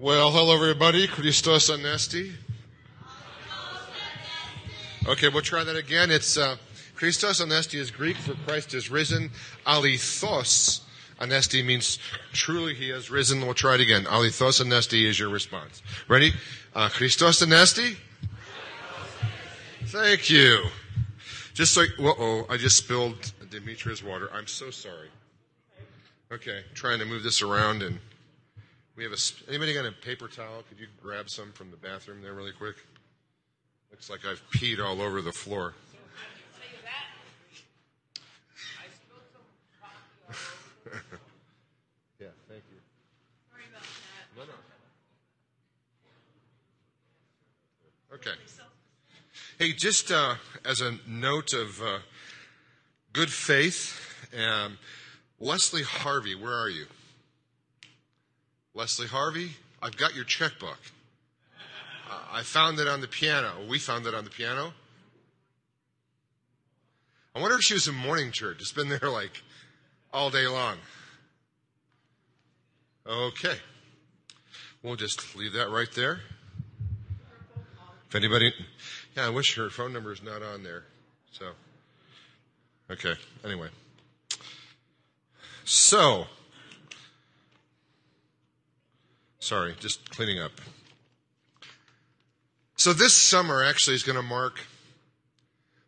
Well, hello everybody. Christos Anesti. Okay, we'll try that again. It's uh, Christos Anesti is Greek for Christ is risen. Alithos Anesti means truly he has risen. We'll try it again. Alithos Anesti is your response. Ready? Uh, Christos Anesti. Thank you. Just like, uh-oh, I just spilled Demetria's water. I'm so sorry. Okay, trying to move this around and we have a, anybody got a paper towel? Could you grab some from the bathroom there really quick? Looks like I've peed all over the floor. yeah, thank you. Sorry about that. No, no. Okay. Hey, just uh, as a note of uh, good faith, um, Leslie Harvey, where are you? Leslie Harvey, I've got your checkbook. I found it on the piano. Oh, we found it on the piano. I wonder if she was in morning church. It's been there like all day long. Okay. We'll just leave that right there. If anybody, yeah, I wish her phone number is not on there. So, okay. Anyway. So, sorry, just cleaning up. So this summer actually is going to mark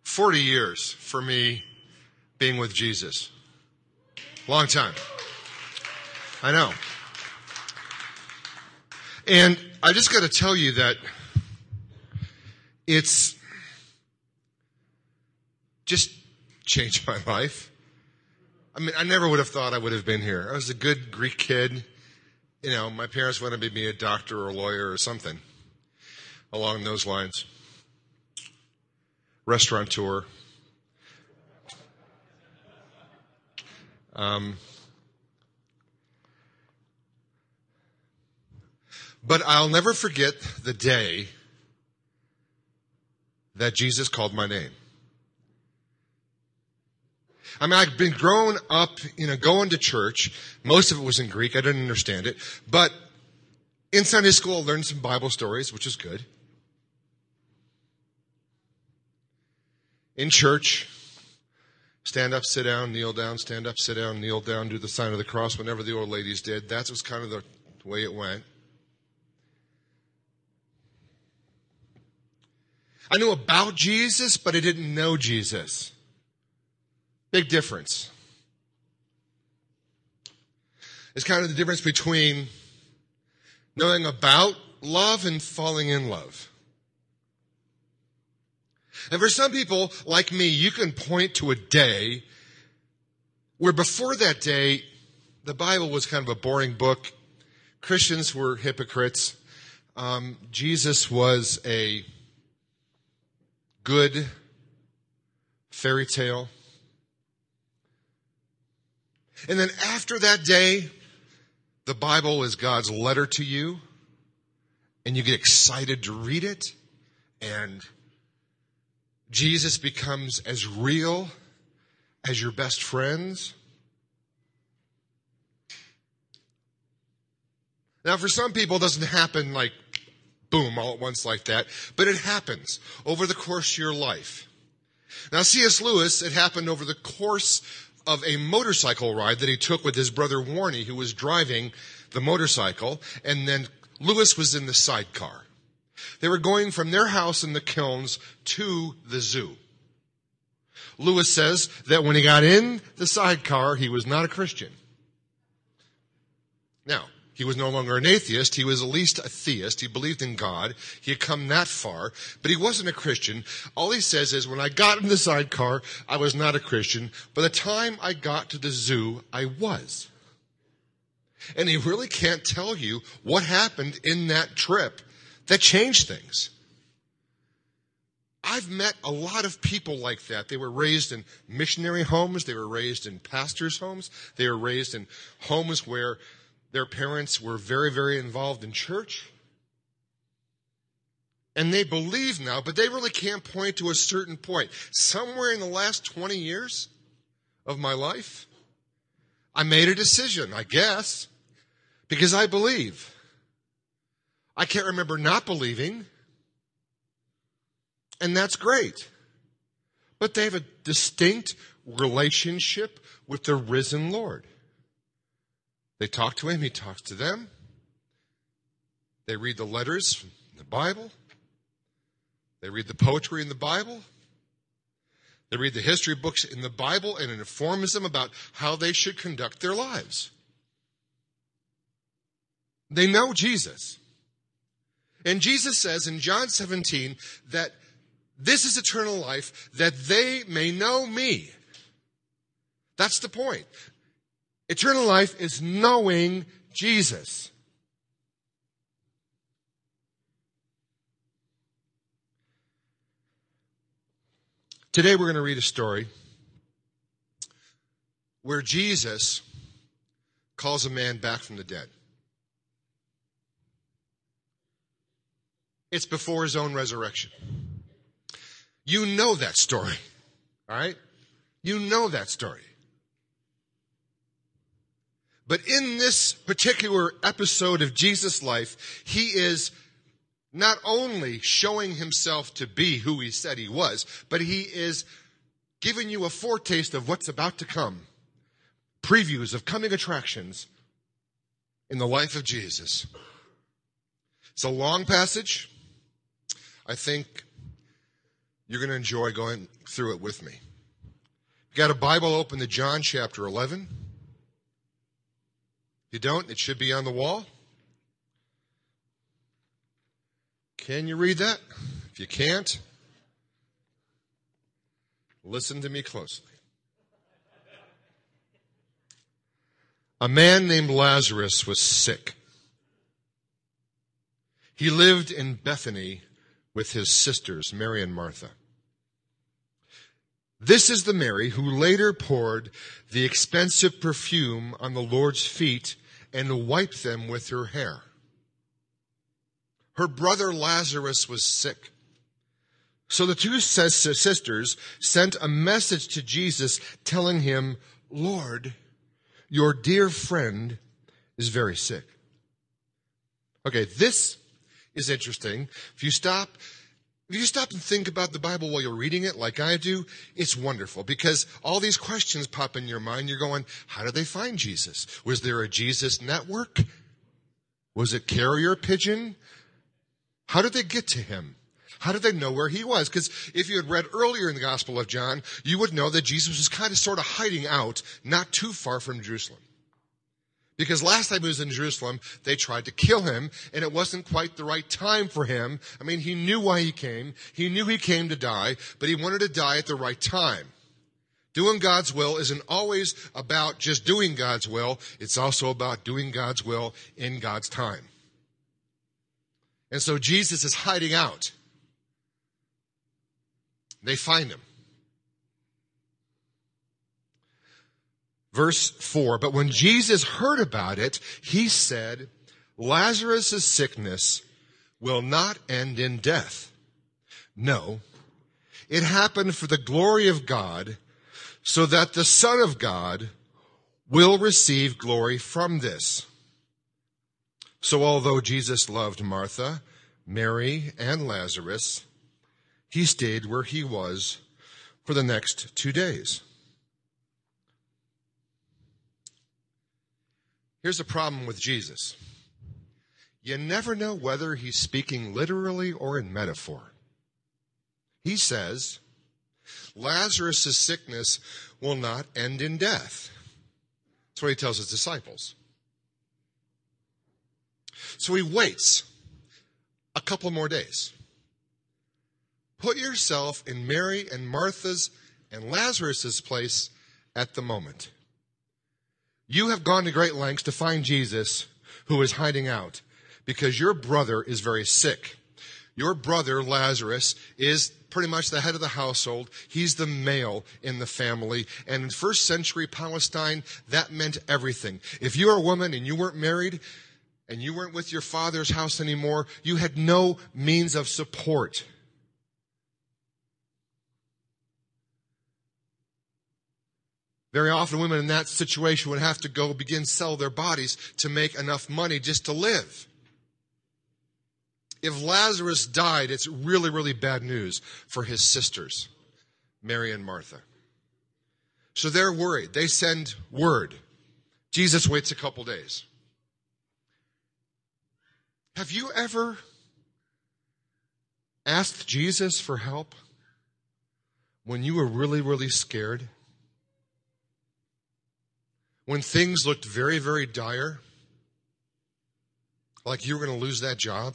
40 years for me being with Jesus. Long time. I know. And I just got to tell you that it's just changed my life. I mean, I never would have thought I would have been here. I was a good Greek kid. You know, my parents wanted me to be a doctor or a lawyer or something along those lines. Restaurateur. Um, but I'll never forget the day that Jesus called my name. I mean, I've been grown up, you know, going to church. Most of it was in Greek. I didn't understand it. But in Sunday school, I learned some Bible stories, which is good. In church, stand up, sit down, kneel down, stand up, sit down, kneel down, do the sign of the cross, whenever the old ladies did. That was kind of the way it went. I knew about Jesus, but I didn't know Jesus. Big difference. It's kind of the difference between knowing about love and falling in love. And for some people, like me, you can point to a day where before that day, the Bible was kind of a boring book. Christians were hypocrites. Um, Jesus was a good fairy tale. And then after that day, the Bible is God's letter to you, and you get excited to read it, and Jesus becomes as real as your best friends. Now, for some people, it doesn't happen like boom all at once like that, but it happens over the course of your life. Now, C.S. Lewis, it happened over the course of a motorcycle ride that he took with his brother Warnie, who was driving the motorcycle, and then Lewis was in the sidecar. They were going from their house in the kilns to the zoo. Lewis says that when he got in the sidecar, he was not a Christian. Now, he was no longer an atheist. He was at least a theist. He believed in God. He had come that far, but he wasn't a Christian. All he says is, when I got in the sidecar, I was not a Christian. By the time I got to the zoo, I was. And he really can't tell you what happened in that trip that changed things. I've met a lot of people like that. They were raised in missionary homes. They were raised in pastors' homes. They were raised in homes where their parents were very, very involved in church. And they believe now, but they really can't point to a certain point. Somewhere in the last 20 years of my life, I made a decision, I guess, because I believe. I can't remember not believing. And that's great. But they have a distinct relationship with the risen Lord. They talk to him, he talks to them. They read the letters from the Bible. They read the poetry in the Bible. They read the history books in the Bible and it informs them about how they should conduct their lives. They know Jesus. And Jesus says in John 17 that this is eternal life, that they may know me. That's the point. Eternal life is knowing Jesus. Today we're going to read a story where Jesus calls a man back from the dead. It's before his own resurrection. You know that story. All right? You know that story. But in this particular episode of Jesus' life, he is not only showing himself to be who he said he was, but he is giving you a foretaste of what's about to come. Previews of coming attractions in the life of Jesus. It's a long passage. I think you're going to enjoy going through it with me. You got a Bible open to John chapter 11? You don't, it should be on the wall. Can you read that? If you can't, listen to me closely. A man named Lazarus was sick. He lived in Bethany with his sisters, Mary and Martha. This is the Mary who later poured the expensive perfume on the Lord's feet and wiped them with her hair. Her brother Lazarus was sick. So the two sisters sent a message to Jesus telling him, Lord, your dear friend is very sick. Okay, this is interesting. If you stop, if you stop and think about the Bible while you're reading it, like I do, it's wonderful because all these questions pop in your mind. You're going, how did they find Jesus? Was there a Jesus network? Was it carrier pigeon? How did they get to him? How did they know where he was? Because if you had read earlier in the Gospel of John, you would know that Jesus was kind of sort of hiding out not too far from Jerusalem. Because last time he was in Jerusalem, they tried to kill him, and it wasn't quite the right time for him. I mean, he knew why he came. He knew he came to die, but he wanted to die at the right time. Doing God's will isn't always about just doing God's will. It's also about doing God's will in God's time. And so Jesus is hiding out. They find him. Verse 4 But when Jesus heard about it, he said, Lazarus' sickness will not end in death. No, it happened for the glory of God, so that the Son of God will receive glory from this. So although Jesus loved Martha, Mary, and Lazarus, he stayed where he was for the next two days. Here's the problem with Jesus. You never know whether he's speaking literally or in metaphor. He says, Lazarus' sickness will not end in death. That's what he tells his disciples. So he waits a couple more days. Put yourself in Mary and Martha's and Lazarus' place at the moment. You have gone to great lengths to find Jesus who is hiding out because your brother is very sick. Your brother, Lazarus, is pretty much the head of the household. He's the male in the family. And in first century Palestine, that meant everything. If you were a woman and you weren't married and you weren't with your father's house anymore, you had no means of support. Very often women in that situation would have to go begin sell their bodies to make enough money just to live. if Lazarus died, it's really, really bad news for his sisters, Mary and Martha. So they're worried. They send word. Jesus waits a couple days. Have you ever asked Jesus for help when you were really, really scared? When things looked very, very dire? Like you were going to lose that job?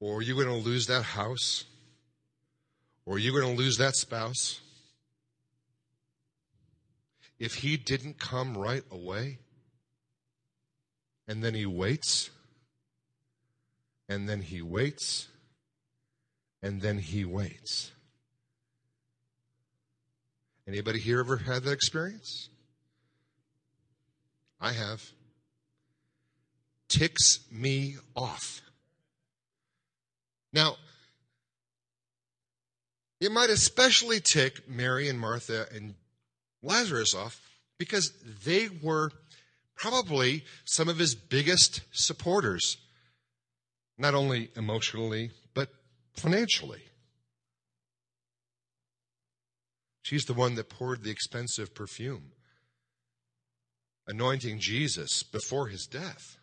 Or you were going to lose that house? Or you were going to lose that spouse? If he didn't come right away, and then he waits, and then he waits, and then he waits. Anybody here ever had that experience? I have. Ticks me off. Now, it might especially tick Mary and Martha and Lazarus off because they were probably some of his biggest supporters, not only emotionally, but financially. She's the one that poured the expensive perfume, anointing Jesus before his death.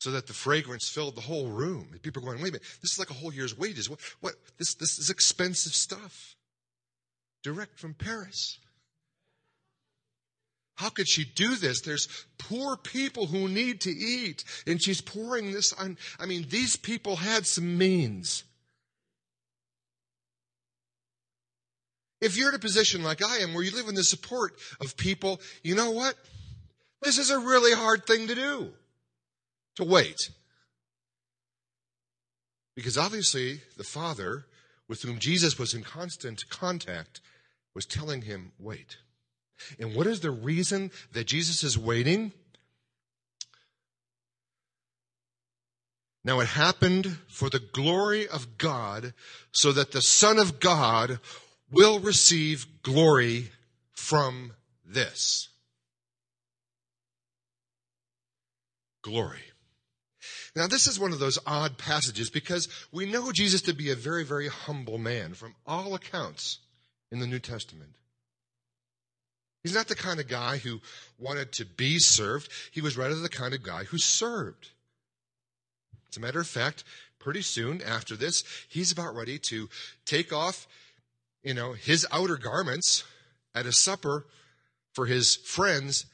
So that the fragrance filled the whole room. And people are going, wait a minute, this is like a whole year's wages. What, what, this, this is expensive stuff. Direct from Paris. How could she do this? There's poor people who need to eat, and she's pouring this on. I mean, these people had some means. If you're in a position like I am, where you live in the support of people, you know what? This is a really hard thing to do. To wait. Because obviously, the Father, with whom Jesus was in constant contact, was telling him, wait. And what is the reason that Jesus is waiting? Now it happened for the glory of God, so that the Son of God will receive glory from this. Glory. Now, this is one of those odd passages because we know Jesus to be a very, very humble man from all accounts in the New Testament. He's not the kind of guy who wanted to be served. He was rather the kind of guy who served. As a matter of fact, pretty soon after this, he's about ready to take off, you know, his outer garments at a supper for his friends,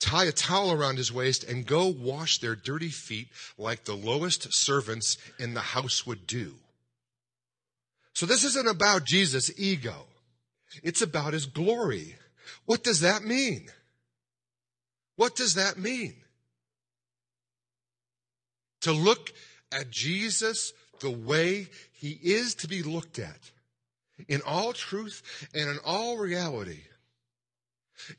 tie a towel around his waist, and go wash their dirty feet like the lowest servants in the house would do. So this isn't about Jesus' ego. It's about his glory. What does that mean? What does that mean? To look at Jesus the way he is to be looked at in all truth and in all reality.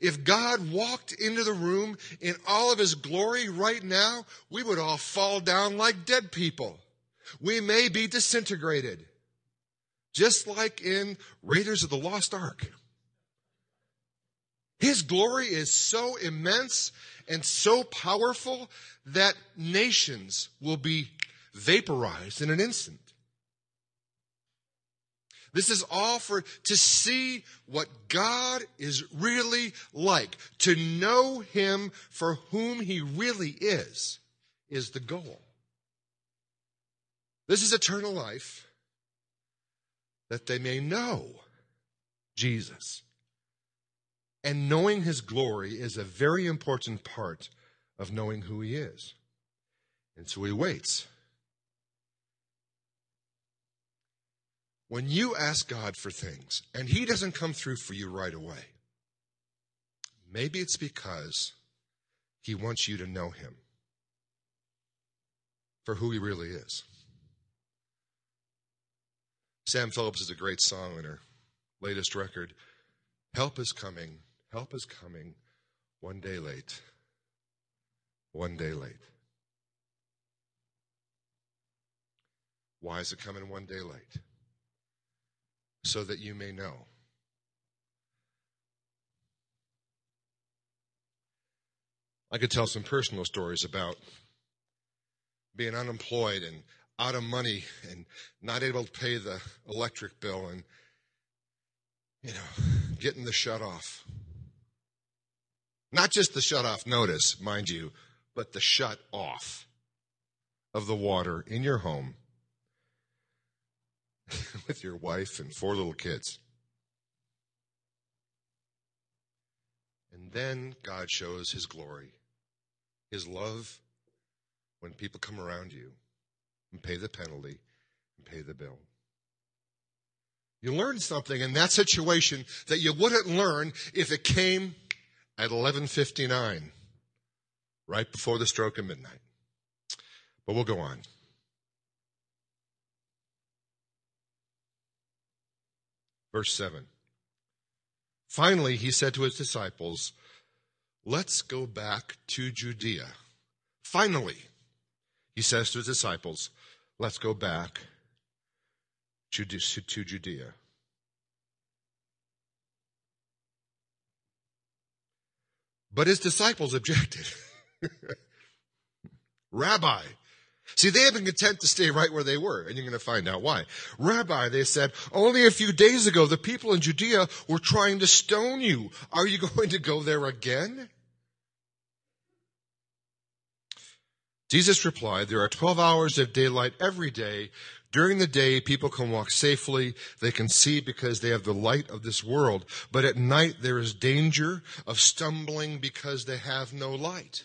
If God walked into the room in all of his glory right now, we would all fall down like dead people. We may be disintegrated. Just like in Raiders of the Lost Ark. His glory is so immense and so powerful that nations will be vaporized in an instant. This is all for to see what God is really like, to know Him for whom He really is, is the goal. This is eternal life, that they may know Jesus and knowing his glory is a very important part of knowing who he is. And so he waits. When you ask God for things and he doesn't come through for you right away, maybe it's because he wants you to know him for who he really is. Sam Phillips is a great song in her latest record. Help is coming. Help is coming one day late. One day late. Why is it coming one day late? So that you may know. I could tell some personal stories about being unemployed and out of money and not able to pay the electric bill and, you know, getting the shut off. Not just the shut off notice, mind you, but the shut off of the water in your home with your wife and four little kids. And then God shows his glory, his love when people come around you and pay the penalty and pay the bill. You learn something in that situation that you wouldn't learn if it came at 11:59 right before the stroke of midnight. But we'll go on. Verse 7. Finally, he said to his disciples, Let's go back to Judea. Finally, he says to his disciples, Let's go back to, to Judea. But his disciples objected. Rabbi, See, they had been content to stay right where they were, and you're going to find out why. Rabbi, they said, only a few days ago the people in Judea were trying to stone you. Are you going to go there again? Jesus replied, There are 12 hours of daylight every day. During the day, people can walk safely. They can see because they have the light of this world. But at night, there is danger of stumbling because they have no light.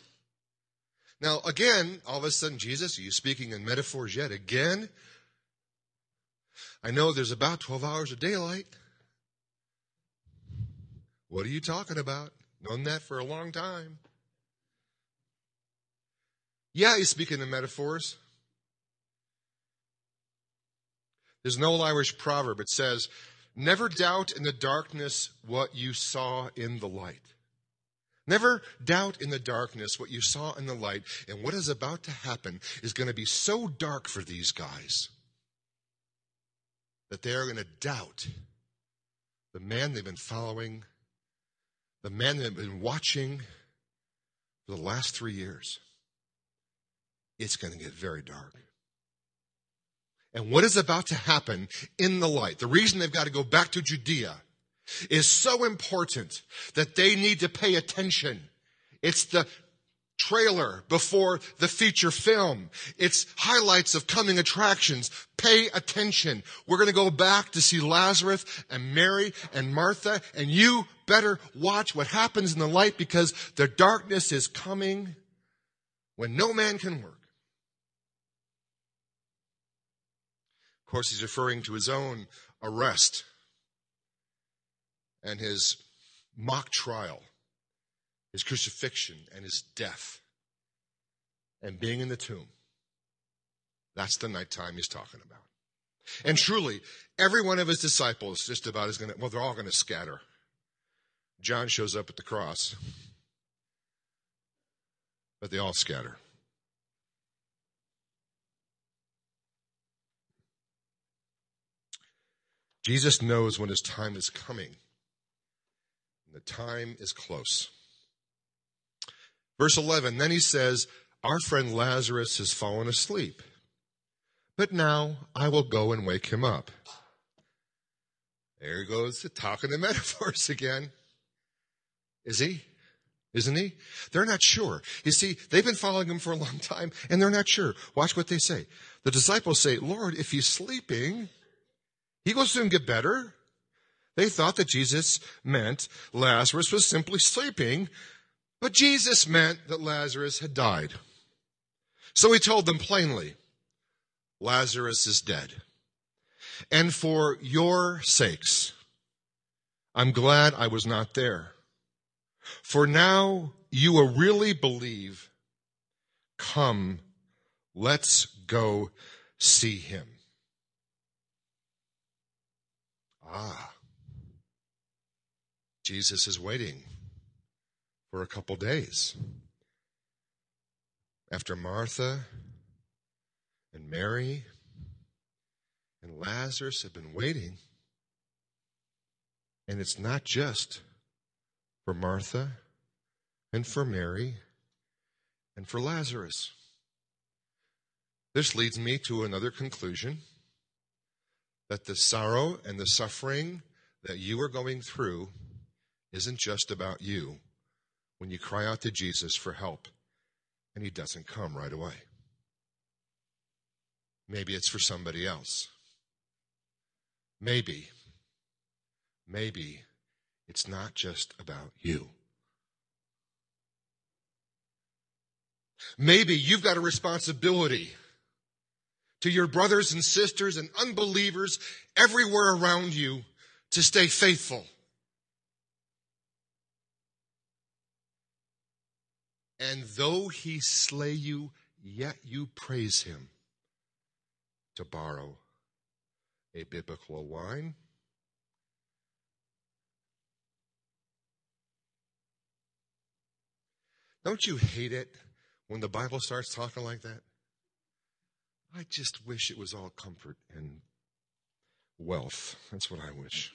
Now, again, all of a sudden, Jesus, are you speaking in metaphors yet? Again? I know there's about 12 hours of daylight. What are you talking about? Known that for a long time. Yeah, he's speaking in metaphors. There's an old Irish proverb. It says, Never doubt in the darkness what you saw in the light. Never doubt in the darkness what you saw in the light, and what is about to happen is going to be so dark for these guys that they are going to doubt the man they've been following, the man they've been watching for the last three years. It's going to get very dark. And what is about to happen in the light? The reason they've got to go back to Judea is so important that they need to pay attention. It's the trailer before the feature film. It's highlights of coming attractions. Pay attention. We're going to go back to see Lazarus and Mary and Martha and you better watch what happens in the light because the darkness is coming when no man can work. Of course, he's referring to his own arrest and his mock trial, his crucifixion and his death, and being in the tomb. That's the nighttime he's talking about. And truly, every one of his disciples just about is going to, well, they're all going to scatter. John shows up at the cross, but they all scatter. Jesus knows when his time is coming. The time is close. Verse 11, then he says, Our friend Lazarus has fallen asleep, but now I will go and wake him up. There he goes talking the metaphors again. Is he? Isn't he? They're not sure. You see, they've been following him for a long time and they're not sure. Watch what they say. The disciples say, Lord, if he's sleeping, he will soon get better. They thought that Jesus meant Lazarus was simply sleeping, but Jesus meant that Lazarus had died. So he told them plainly, Lazarus is dead. And for your sakes, I'm glad I was not there. For now you will really believe. Come, let's go see him. Ah. Jesus is waiting for a couple days. After Martha and Mary and Lazarus have been waiting, and it's not just for Martha and for Mary and for Lazarus. This leads me to another conclusion that the sorrow and the suffering that you are going through isn't just about you when you cry out to Jesus for help and he doesn't come right away. Maybe it's for somebody else. Maybe, maybe it's not just about you. Maybe you've got a responsibility to your brothers and sisters and unbelievers everywhere around you to stay faithful. And though he slay you, yet you praise him. To borrow a biblical line. Don't you hate it when the Bible starts talking like that? I just wish it was all comfort and wealth. That's what I wish.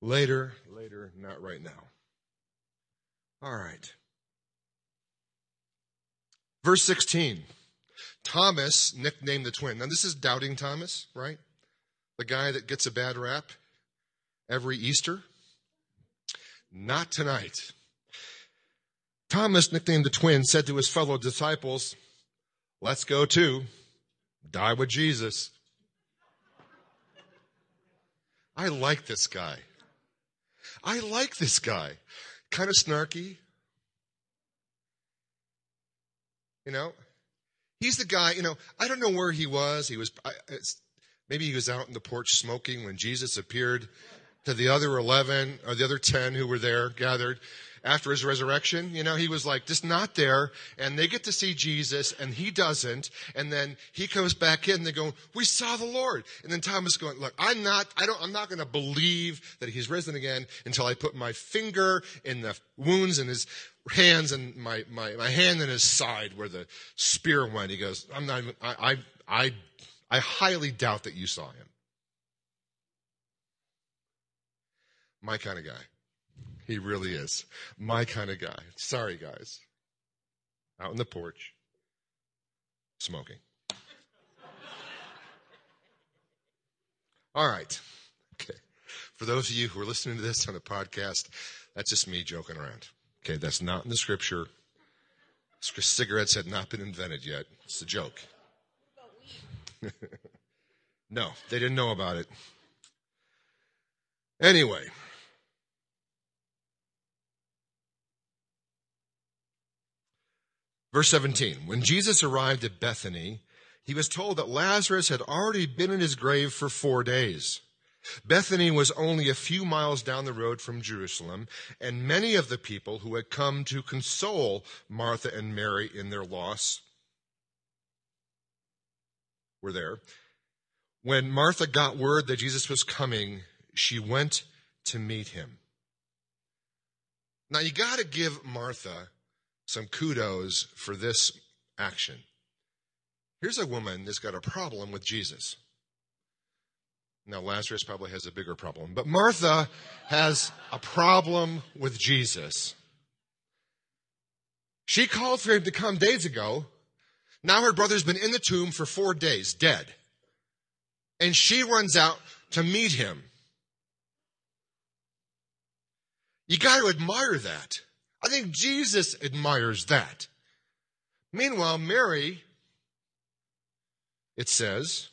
Later, later, not right now. All right. Verse 16. Thomas, nicknamed the twin. Now, this is Doubting Thomas, right? The guy that gets a bad rap every Easter. Not tonight. Thomas, nicknamed the twin, said to his fellow disciples, Let's go too. Die with Jesus. I like this guy. I like this guy. Kind of snarky. You know, he's the guy, you know, I don't know where he was. He was, maybe he was out in the porch smoking when Jesus appeared to the other 11 or the other 10 who were there gathered after his resurrection. You know, he was like just not there and they get to see Jesus and he doesn't. And then he comes back in and they go, we saw the Lord. And then Thomas going, look, I'm not, I don't, I'm not going to believe that he's risen again until I put my finger in the wounds in his hands and my, my, my hand in his side where the spear went. He goes, I'm not I, I, I, I highly doubt that you saw him. My kind of guy. He really is. My kind of guy. Sorry, guys. Out on the porch, smoking. All right. Okay. For those of you who are listening to this on a podcast, that's just me joking around. Okay, that's not in the scripture. Cigarettes had not been invented yet. It's a joke. no, they didn't know about it. Anyway, Verse 17 When Jesus arrived at Bethany, he was told that Lazarus had already been in his grave for four days. Bethany was only a few miles down the road from Jerusalem, and many of the people who had come to console Martha and Mary in their loss were there. When Martha got word that Jesus was coming, she went to meet him. Now you got to give Martha some kudos for this action. Here's a woman that's got a problem with Jesus. Now, Lazarus probably has a bigger problem, but Martha has a problem with Jesus. She called for him to come days ago. Now her brother's been in the tomb for four days, dead. And she runs out to meet him. You got to admire that. I think Jesus admires that. Meanwhile, Mary, it says,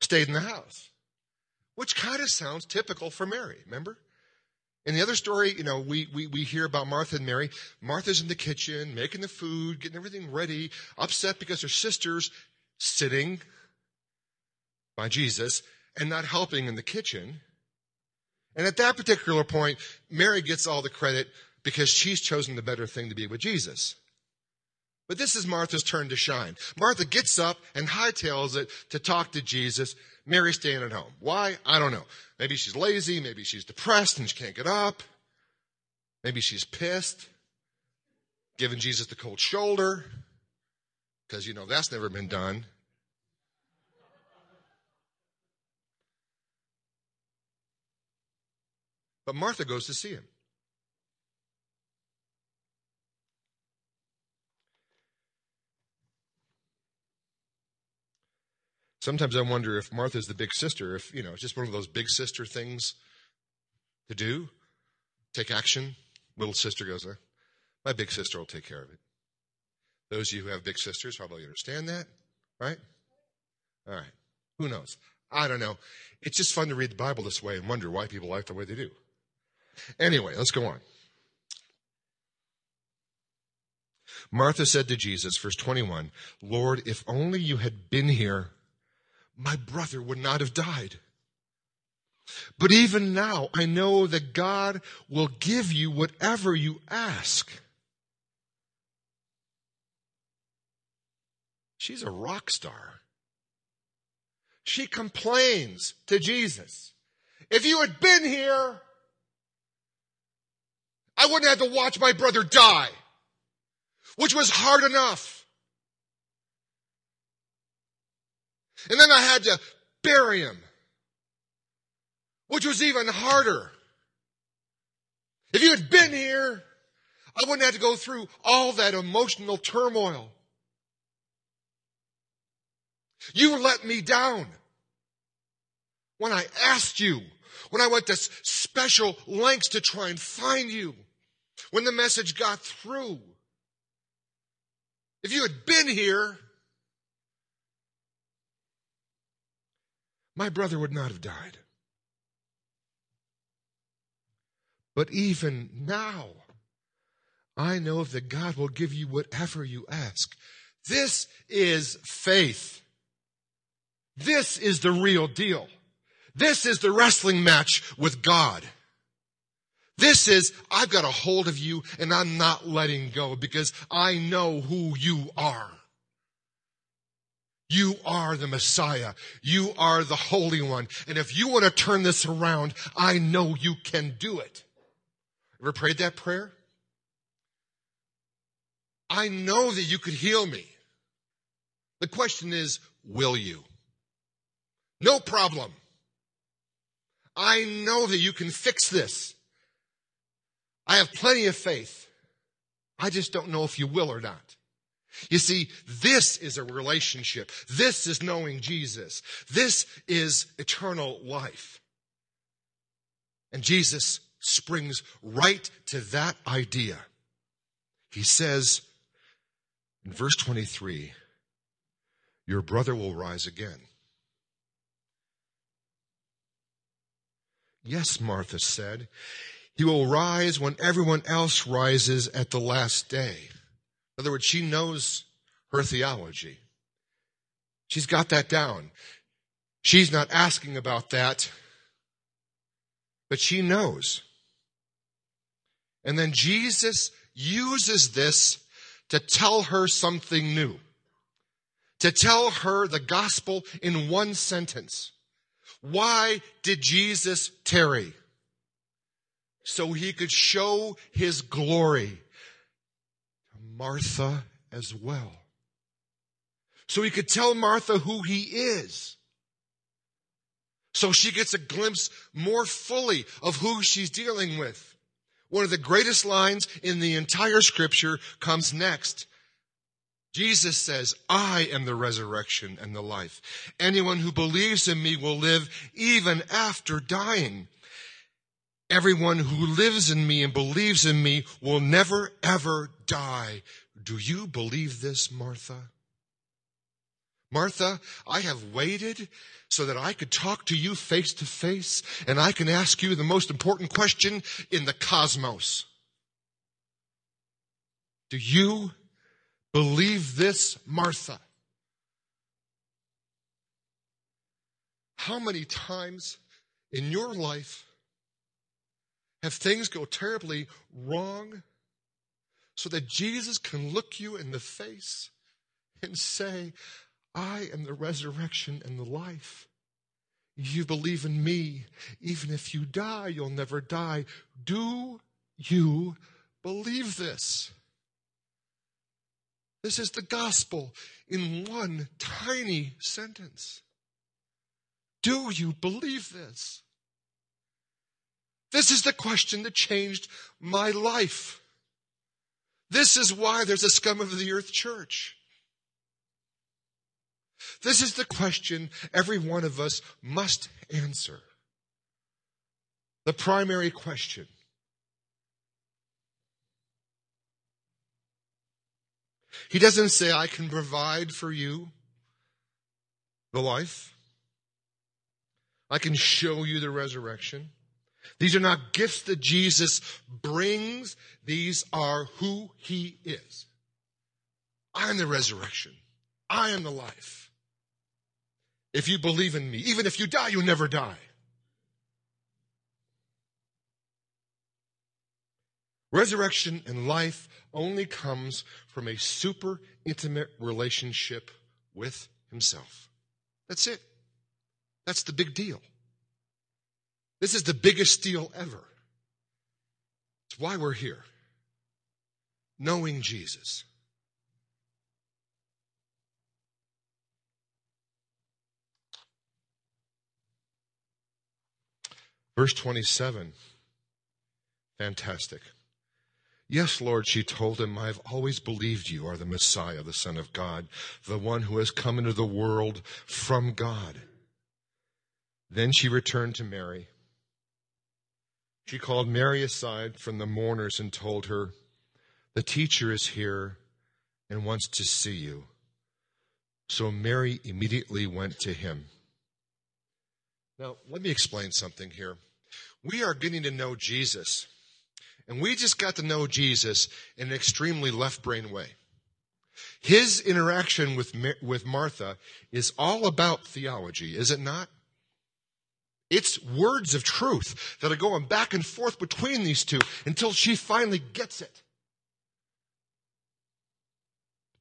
stayed in the house, which kind of sounds typical for Mary, remember? In the other story, you know, we, we, we hear about Martha and Mary. Martha's in the kitchen, making the food, getting everything ready, upset because her sister's sitting by Jesus and not helping in the kitchen. And at that particular point, Mary gets all the credit because she's chosen the better thing to be with Jesus. But this is Martha's turn to shine. Martha gets up and hightails it to talk to Jesus. Mary's staying at home. Why? I don't know. Maybe she's lazy. Maybe she's depressed and she can't get up. Maybe she's pissed, giving Jesus the cold shoulder, because, you know, that's never been done. But Martha goes to see him. Sometimes I wonder if Martha's the big sister, if, you know, it's just one of those big sister things to do, take action. Little sister goes, my big sister will take care of it. Those of you who have big sisters probably understand that, right? All right. Who knows? I don't know. It's just fun to read the Bible this way and wonder why people act the way they do. Anyway, let's go on. Martha said to Jesus, verse 21, Lord, if only you had been here, my brother would not have died. But even now, I know that God will give you whatever you ask. She's a rock star. She complains to Jesus. If you had been here, I wouldn't have to watch my brother die, which was hard enough. And then I had to bury him, which was even harder. If you had been here, I wouldn't have to go through all that emotional turmoil. You let me down. When I asked you, when I went to special lengths to try and find you, when the message got through. If you had been here, my brother would not have died. But even now, I know that God will give you whatever you ask. This is faith. This is the real deal. This is the wrestling match with God. This is, I've got a hold of you and I'm not letting go because I know who you are. You are the Messiah. You are the Holy One. And if you want to turn this around, I know you can do it. Ever prayed that prayer? I know that you could heal me. The question is, will you? No problem. I know that you can fix this. I have plenty of faith. I just don't know if you will or not. You see, this is a relationship. This is knowing Jesus. This is eternal life. And Jesus springs right to that idea. He says in verse 23, Your brother will rise again. Yes, Martha said. He will rise when everyone else rises at the last day. In other words, she knows her theology. She's got that down. She's not asking about that, but she knows. And then Jesus uses this to tell her something new, to tell her the gospel in one sentence. Why did Jesus tarry? So he could show his glory Martha as well. So he could tell Martha who he is. So she gets a glimpse more fully of who she's dealing with. One of the greatest lines in the entire scripture comes next. Jesus says, I am the resurrection and the life. Anyone who believes in me will live even after dying. Everyone who lives in me and believes in me will never ever die. Do you believe this, Martha? Martha, I have waited so that I could talk to you face to face and I can ask you the most important question in the cosmos. Do you Believe this, Martha. How many times in your life have things go terribly wrong so that Jesus can look you in the face and say, I am the resurrection and the life. You believe in me. Even if you die, you'll never die. Do you believe this? This is the gospel in one tiny sentence. Do you believe this? This is the question that changed my life. This is why there's a scum of the earth church. This is the question every one of us must answer. The primary question. He doesn't say, I can provide for you the life. I can show you the resurrection. These are not gifts that Jesus brings. These are who he is. I am the resurrection. I am the life. If you believe in me, even if you die, you'll never die. Resurrection and life only comes from a super intimate relationship with himself. That's it. That's the big deal. This is the biggest deal ever. It's why we're here. Knowing Jesus. Verse 27. Fantastic. Yes, Lord, she told him, I have always believed you are the Messiah, the Son of God, the one who has come into the world from God. Then she returned to Mary. She called Mary aside from the mourners and told her, The teacher is here and wants to see you. So Mary immediately went to him. Now, let me explain something here. We are getting to know Jesus, and we just got to know Jesus in an extremely left brain way. His interaction with, with Martha is all about theology, is it not? It's words of truth that are going back and forth between these two until she finally gets it.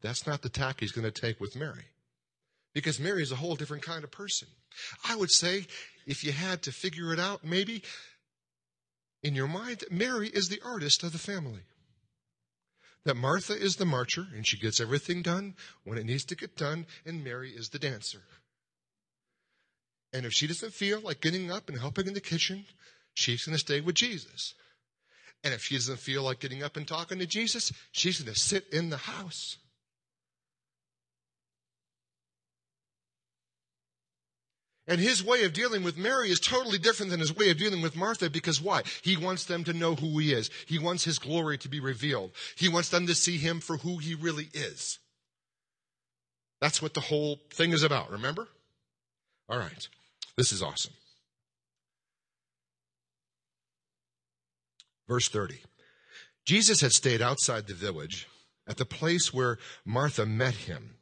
That's not the tack he's going to take with Mary. Because Mary is a whole different kind of person. I would say, if you had to figure it out, maybe in your mind, Mary is the artist of the family. That Martha is the marcher and she gets everything done when it needs to get done, and Mary is the dancer. And if she doesn't feel like getting up and helping in the kitchen, she's going to stay with Jesus. And if she doesn't feel like getting up and talking to Jesus, she's going to sit in the house. And his way of dealing with Mary is totally different than his way of dealing with Martha because why? He wants them to know who he is. He wants his glory to be revealed. He wants them to see him for who he really is. That's what the whole thing is about, remember? All right. This is awesome. Verse 30. Jesus had stayed outside the village at the place where Martha met him.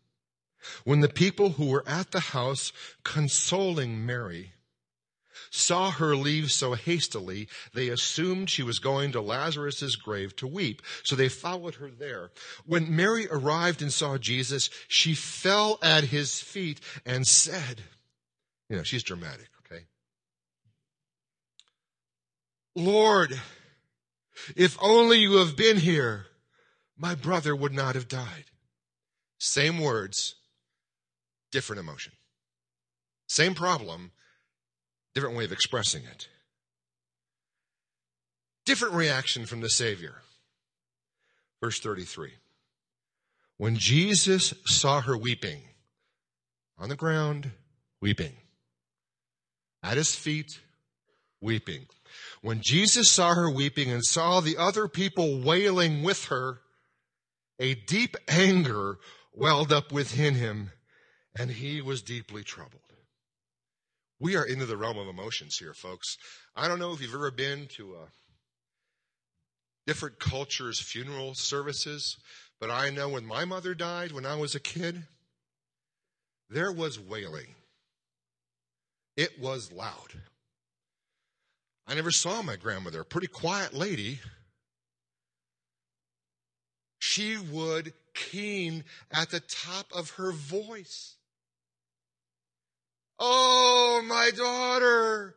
When the people who were at the house consoling Mary saw her leave so hastily, they assumed she was going to Lazarus's grave to weep. So they followed her there. When Mary arrived and saw Jesus, she fell at his feet and said, you know, she's dramatic, okay? Lord, if only you have been here, my brother would not have died. Same words, different emotion. Same problem, different way of expressing it. Different reaction from the Savior. Verse 33. When Jesus saw her weeping on the ground, weeping at his feet, weeping. When Jesus saw her weeping and saw the other people wailing with her, a deep anger welled up within him, and he was deeply troubled. We are into the realm of emotions here, folks. I don't know if you've ever been to a different cultures' funeral services, but I know when my mother died when I was a kid, there was wailing. It was loud. I never saw my grandmother, a pretty quiet lady. She would keen at the top of her voice. Oh, my daughter.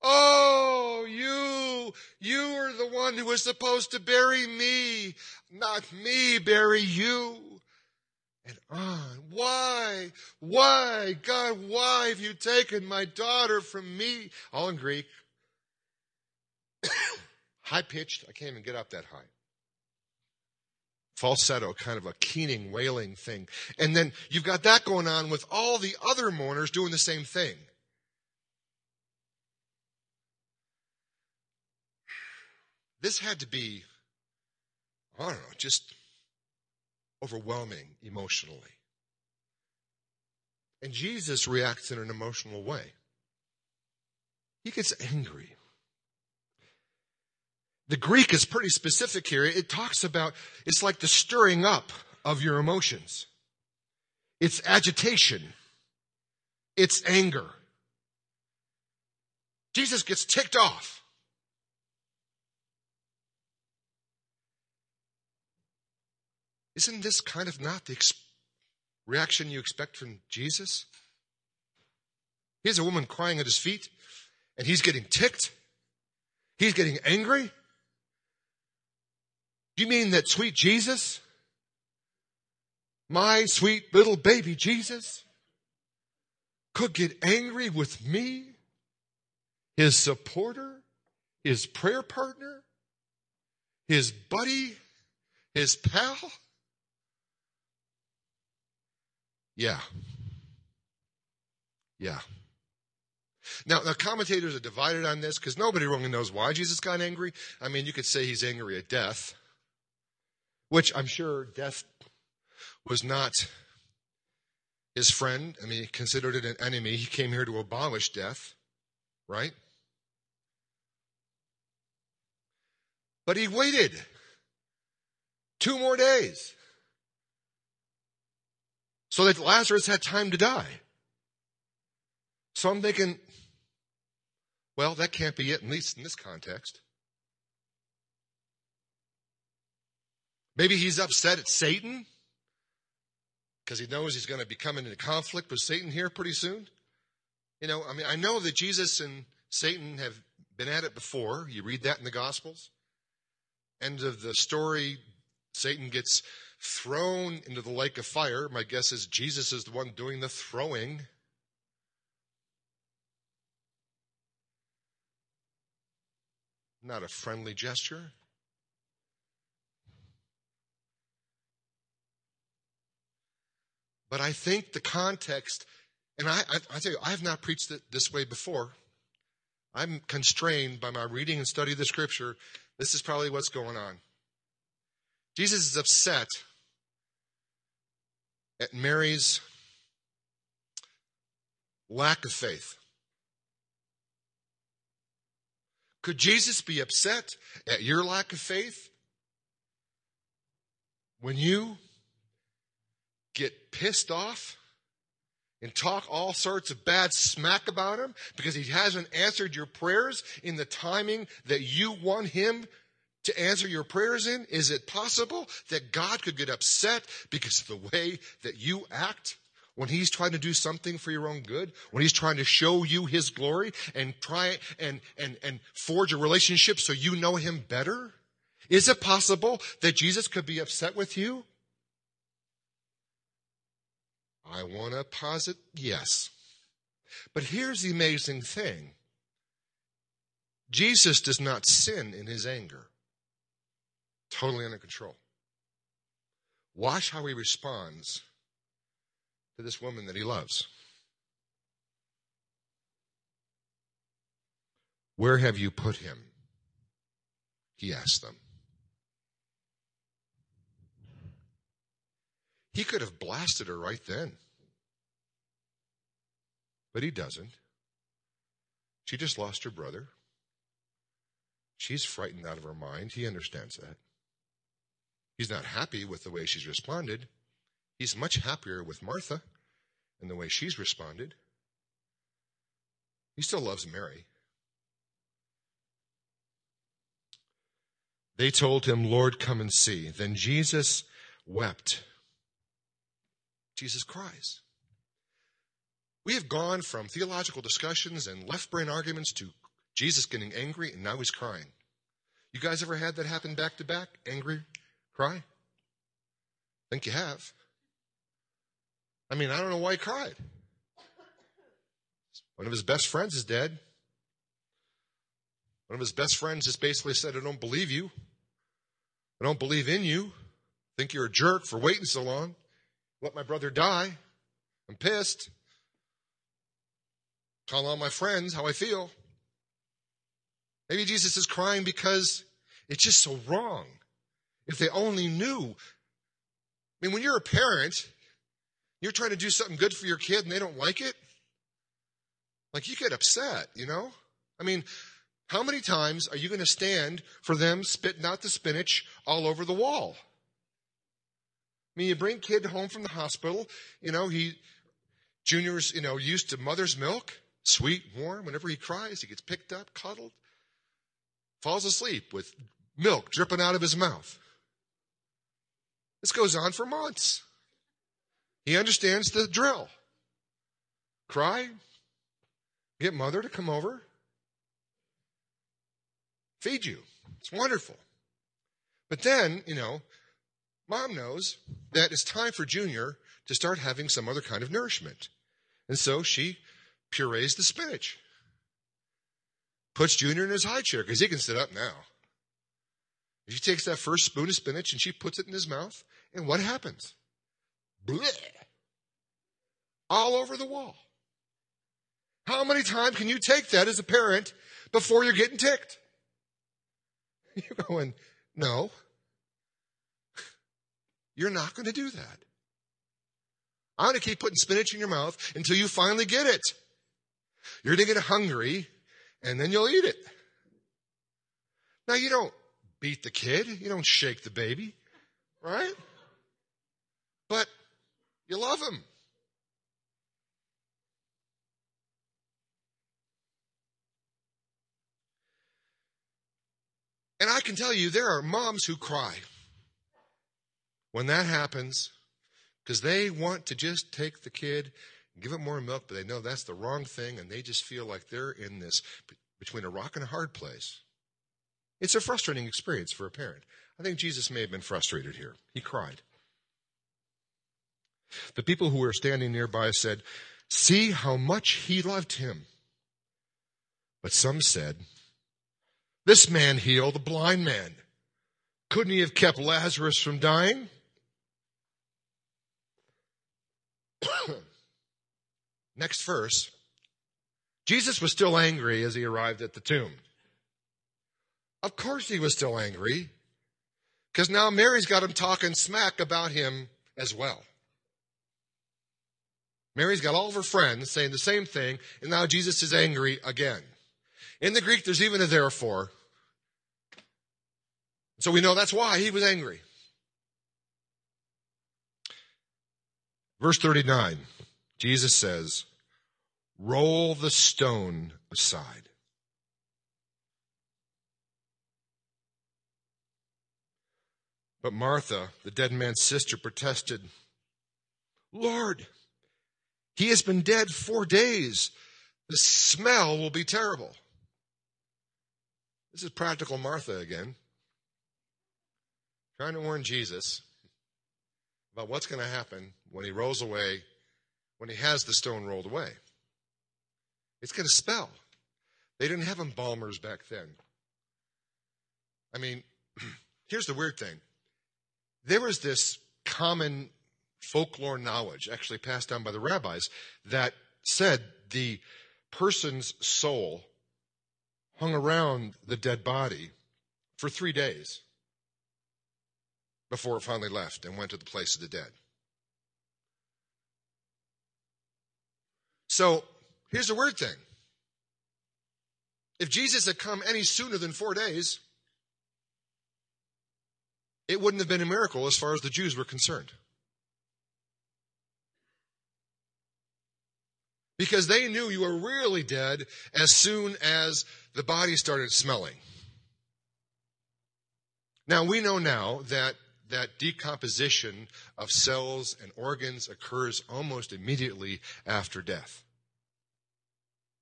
Oh, you, you are the one who was supposed to bury me, not me bury you and on. Why? Why? God, why have you taken my daughter from me? All in Greek. high pitched. I can't even get up that high. falsetto, kind of a keening, wailing thing. And then you've got that going on with all the other mourners doing the same thing. This had to be, I don't know, just overwhelming emotionally. And Jesus reacts in an emotional way. He gets angry. The Greek is pretty specific here. It talks about, it's like the stirring up of your emotions. It's agitation. It's anger. Jesus gets ticked off. Isn't this kind of not the ex- reaction you expect from Jesus? Here's a woman crying at his feet, and he's getting ticked. He's getting angry. You mean that sweet Jesus? My sweet little baby Jesus could get angry with me, his supporter, his prayer partner, his buddy, his pal? Yeah. Yeah. Now, the commentators are divided on this because nobody really knows why Jesus got angry. I mean, you could say he's angry at death, which I'm sure death was not his friend. I mean, he considered it an enemy. He came here to abolish death, right? But he waited two more days so that Lazarus had time to die. So I'm thinking, well, that can't be it, at least in this context. Maybe he's upset at Satan because he knows he's going to be coming into conflict with Satan here pretty soon. You know, I mean, I know that Jesus and Satan have been at it before. You read that in the Gospels. End of the story, Satan gets thrown into the lake of fire. My guess is Jesus is the one doing the throwing. Not a friendly gesture. But I think the context, and I, I, I tell you, I have not preached it this way before. I'm constrained by my reading and study of the scripture. This is probably what's going on. Jesus is upset at Mary's lack of faith. Could Jesus be upset at your lack of faith? When you get pissed off and talk all sorts of bad smack about him because he hasn't answered your prayers in the timing that you want him to answer your prayers in? Is it possible that God could get upset because of the way that you act? When he's trying to do something for your own good, when he's trying to show you his glory and try and, and, and forge a relationship so you know him better? Is it possible that Jesus could be upset with you? I want to posit yes. But here's the amazing thing. Jesus does not sin in his anger totally under control. Watch how he responds to this woman that he loves. Where have you put him? He asked them. He could have blasted her right then. But he doesn't. She just lost her brother. She's frightened out of her mind. He understands that. He's not happy with the way she's responded. He's much happier with Martha and the way she's responded. He still loves Mary. They told him, Lord, come and see. Then Jesus wept. Jesus cries. We have gone from theological discussions and left brain arguments to Jesus getting angry and now he's crying. You guys ever had that happen back to back? Angry, Cry? Think you have. I mean, I don't know why he cried. One of his best friends is dead. One of his best friends just basically said, I don't believe you. I don't believe in you. Think you're a jerk for waiting so long. Let my brother die. I'm pissed. Tell all my friends how I feel. Maybe Jesus is crying because it's just so wrong. If they only knew. I mean, when you're a parent, you're trying to do something good for your kid and they don't like it. Like you get upset, you know? I mean, how many times are you going to stand for them spitting out the spinach all over the wall? I mean, you bring kid home from the hospital, you know, he, Junior's, you know, used to mother's milk, sweet, warm. Whenever he cries, he gets picked up, cuddled, falls asleep with milk dripping out of his mouth. This goes on for months. He understands the drill. Cry, get mother to come over, feed you. It's wonderful. But then, you know, mom knows that it's time for Junior to start having some other kind of nourishment. And so she purees the spinach. Puts Junior in his high chair because he can sit up now. She takes that first spoon of spinach and she puts it in his mouth. And what happens? Blech. All over the wall. How many times can you take that as a parent before you're getting ticked? You're going, no. You're not going to do that. I'm going to keep putting spinach in your mouth until you finally get it. You're going to get hungry and then you'll eat it. Now you don't beat the kid. You don't shake the baby, right? But you love him. And I can tell you, there are moms who cry when that happens because they want to just take the kid give it more milk, but they know that's the wrong thing and they just feel like they're in this between a rock and a hard place. It's a frustrating experience for a parent. I think Jesus may have been frustrated here. He cried. The people who were standing nearby said, See how much he loved him. But some said, this man healed a blind man. Couldn't he have kept Lazarus from dying? Next verse. Jesus was still angry as he arrived at the tomb. Of course he was still angry, because now Mary's got him talking smack about him as well. Mary's got all of her friends saying the same thing, and now Jesus is angry again. In the Greek, there's even a therefore. So we know that's why he was angry. Verse 39, Jesus says, Roll the stone aside. But Martha, the dead man's sister, protested, Lord, he has been dead four days. The smell will be terrible. This is practical Martha again, trying to warn Jesus about what's going to happen when he rolls away, when he has the stone rolled away. It's going to smell. They didn't have embalmers back then. I mean, here's the weird thing there was this common folklore knowledge, actually passed down by the rabbis, that said the person's soul hung around the dead body for three days before it finally left and went to the place of the dead. So here's the weird thing. If Jesus had come any sooner than four days, it wouldn't have been a miracle as far as the Jews were concerned. because they knew you were really dead as soon as the body started smelling. Now we know now that that decomposition of cells and organs occurs almost immediately after death.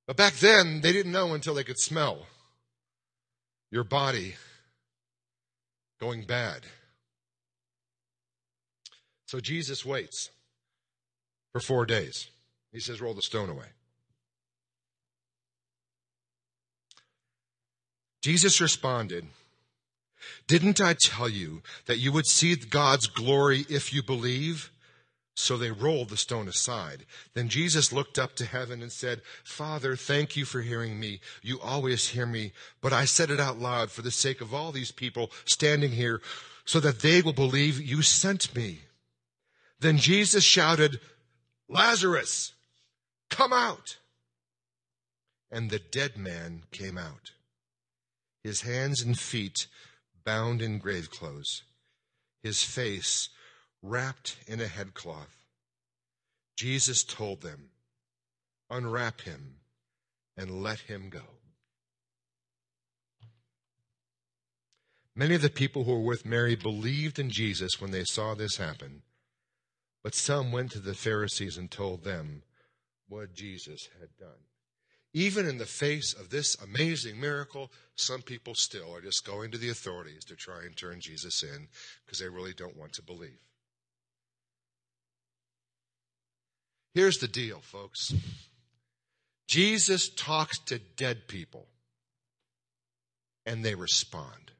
But back then, they didn't know until they could smell your body going bad. So Jesus waits for four days. He says, Roll the stone away. Jesus responded, Didn't I tell you that you would see God's glory if you believe? So they rolled the stone aside. Then Jesus looked up to heaven and said, Father, thank you for hearing me. You always hear me, but I said it out loud for the sake of all these people standing here so that they will believe you sent me. Then Jesus shouted, Lazarus, come out. And the dead man came out, his hands and feet bound in grave clothes, his face wrapped in a headcloth. Jesus told them, Unwrap him and let him go. Many of the people who were with Mary believed in Jesus when they saw this happen, but some went to the Pharisees and told them what Jesus had done. Even in the face of this amazing miracle, some people still are just going to the authorities to try and turn Jesus in because they really don't want to believe. Here's the deal, folks Jesus talks to dead people, and they respond.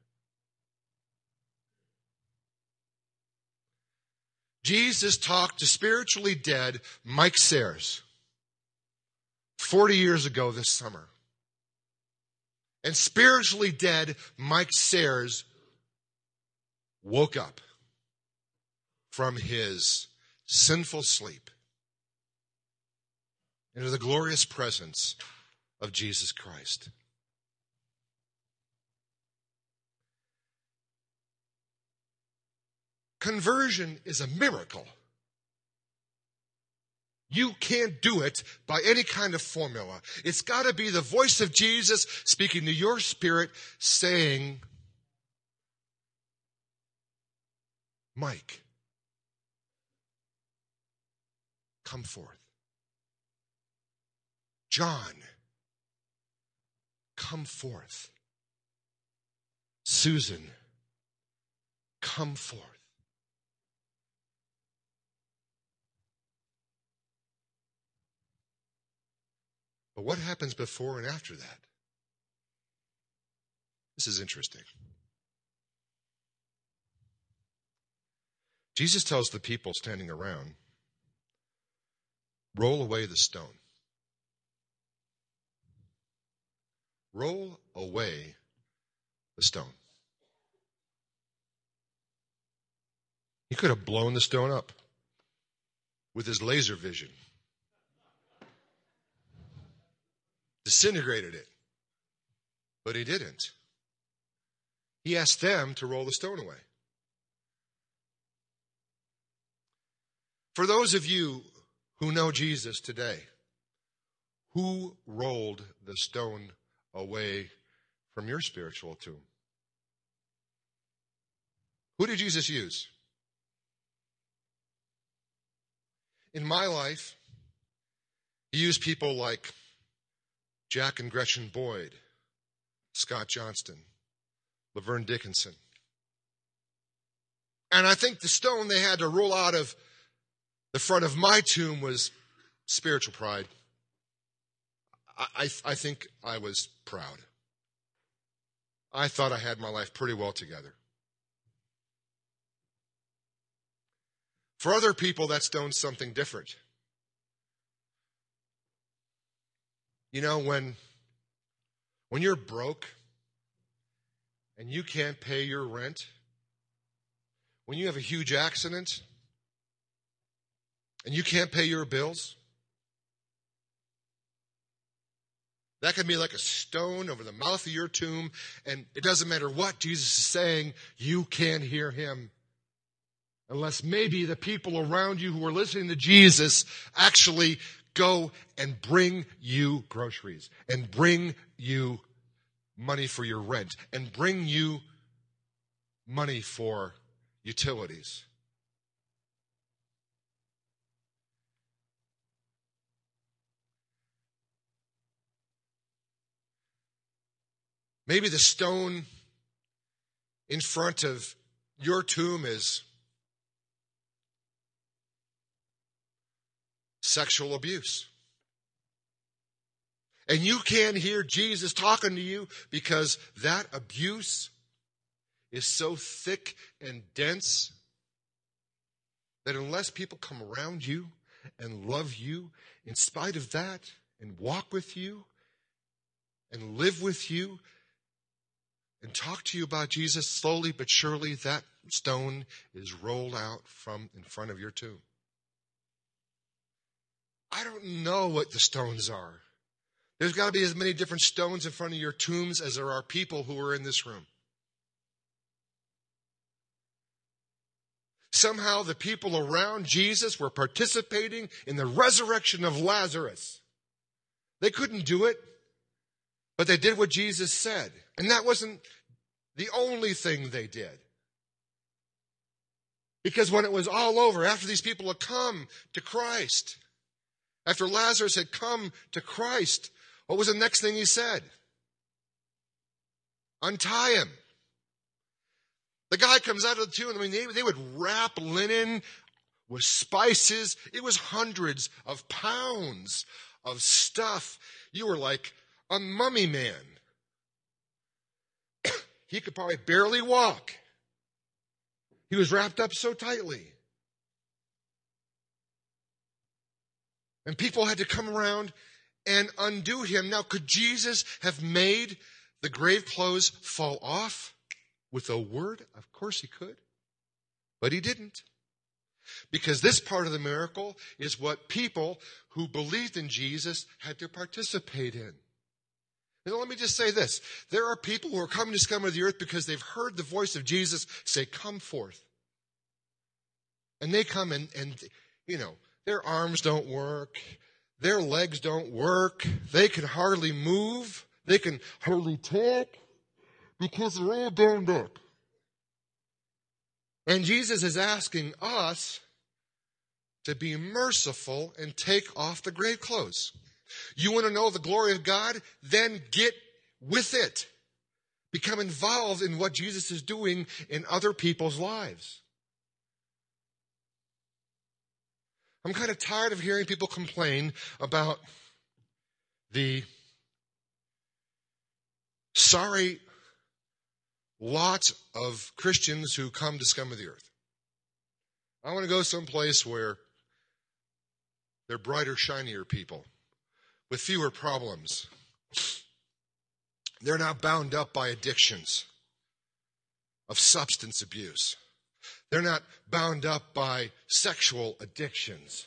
Jesus talked to spiritually dead Mike Sares 40 years ago this summer. And spiritually dead Mike Sares woke up from his sinful sleep into the glorious presence of Jesus Christ. Conversion is a miracle. You can't do it by any kind of formula. It's got to be the voice of Jesus speaking to your spirit saying, Mike, come forth. John, come forth. Susan, come forth. But what happens before and after that? This is interesting. Jesus tells the people standing around, roll away the stone. Roll away the stone. He could have blown the stone up with his laser vision, disintegrated it, but he didn't. He asked them to roll the stone away. For those of you who know Jesus today, who rolled the stone away from your spiritual tomb. Who did Jesus use? In my life, he used people like Jack and Gretchen Boyd, Scott Johnston, Laverne Dickinson. And I think the stone they had to roll out of the front of my tomb was spiritual pride. I, I think I was proud. I thought I had my life pretty well together. For other people, that's done something different. You know, when, when you're broke and you can't pay your rent, when you have a huge accident and you can't pay your bills, That can be like a stone over the mouth of your tomb, and it doesn't matter what Jesus is saying, you can't hear him. Unless maybe the people around you who are listening to Jesus actually go and bring you groceries and bring you money for your rent and bring you money for utilities. Maybe the stone in front of your tomb is sexual abuse. And you can't hear Jesus talking to you because that abuse is so thick and dense that unless people come around you and love you in spite of that and walk with you and live with you and talk to you about Jesus slowly but surely that stone is rolled out from in front of your tomb. I don't know what the stones are. There's got to be as many different stones in front of your tombs as there are people who are in this room. Somehow the people around Jesus were participating in the resurrection of Lazarus. They couldn't do it, but they did what Jesus said. And that wasn't the only thing they did. Because when it was all over, after these people had come to Christ, after Lazarus had come to Christ, what was the next thing he said? Untie him. The guy comes out of the tomb. I mean, they, they would wrap linen with spices. It was hundreds of pounds of stuff. You were like a mummy man. he could probably barely walk. He was wrapped up so tightly. And people had to come around and undo him. Now, could Jesus have made the grave clothes fall off with a word? Of course he could. But he didn't. Because this part of the miracle is what people who believed in Jesus had to participate in. And let me just say this. There are people who are coming to scum of the earth because they've heard the voice of Jesus say, come forth. And they come and, and, you know, their arms don't work. Their legs don't work. They can hardly move. They can hardly talk because they're all bound up. And Jesus is asking us to be merciful and take off the grave clothes. You want to know the glory of God? Then get with it. Become involved in what Jesus is doing in other people's lives. I'm kind of tired of hearing people complain about the sorry lot of Christians who come to scum of the earth. I want to go someplace where they're brighter, shinier people with fewer problems. They're not bound up by addictions of substance abuse. They're not bound up by sexual addictions.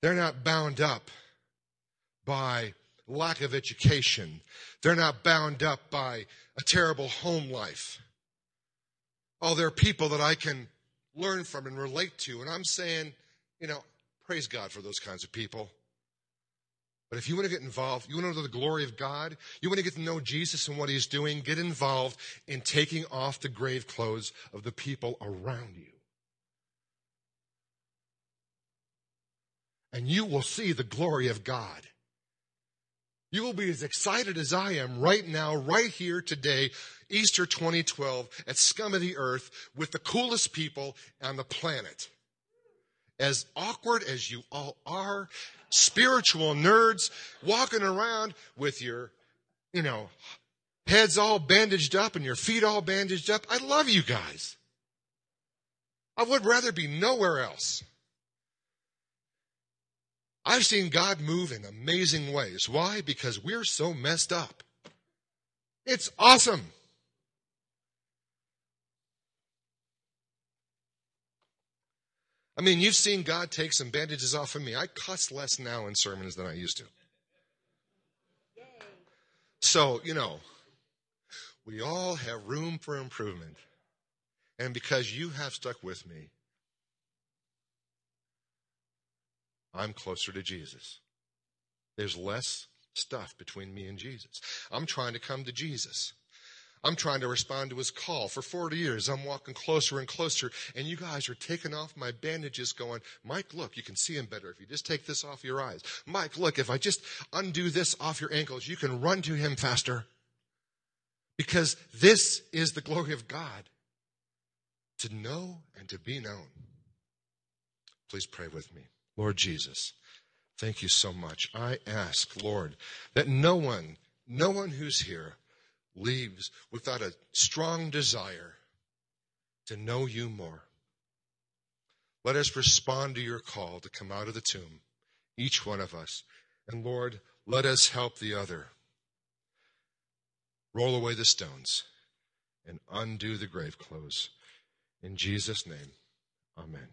They're not bound up by lack of education. They're not bound up by a terrible home life. Oh, there are people that I can learn from and relate to. And I'm saying, you know, praise God for those kinds of people. But if you want to get involved, you want to know the glory of God, you want to get to know Jesus and what he's doing, get involved in taking off the grave clothes of the people around you. And you will see the glory of God. You will be as excited as I am right now, right here today, Easter 2012, at Scum of the Earth, with the coolest people on the planet. As awkward as you all are, spiritual nerds walking around with your, you know, heads all bandaged up and your feet all bandaged up. I love you guys. I would rather be nowhere else. I've seen God move in amazing ways. Why? Because we're so messed up. It's awesome. I mean, you've seen God take some bandages off of me. I cuss less now in sermons than I used to. So, you know, we all have room for improvement. And because you have stuck with me, I'm closer to Jesus. There's less stuff between me and Jesus. I'm trying to come to Jesus. I'm trying to respond to his call. For 40 years, I'm walking closer and closer, and you guys are taking off my bandages, going, Mike, look, you can see him better if you just take this off your eyes. Mike, look, if I just undo this off your ankles, you can run to him faster. Because this is the glory of God to know and to be known. Please pray with me. Lord Jesus, thank you so much. I ask, Lord, that no one, no one who's here, leaves without a strong desire to know you more. Let us respond to your call to come out of the tomb, each one of us. And Lord, let us help the other. Roll away the stones and undo the grave clothes. In Jesus' name, amen.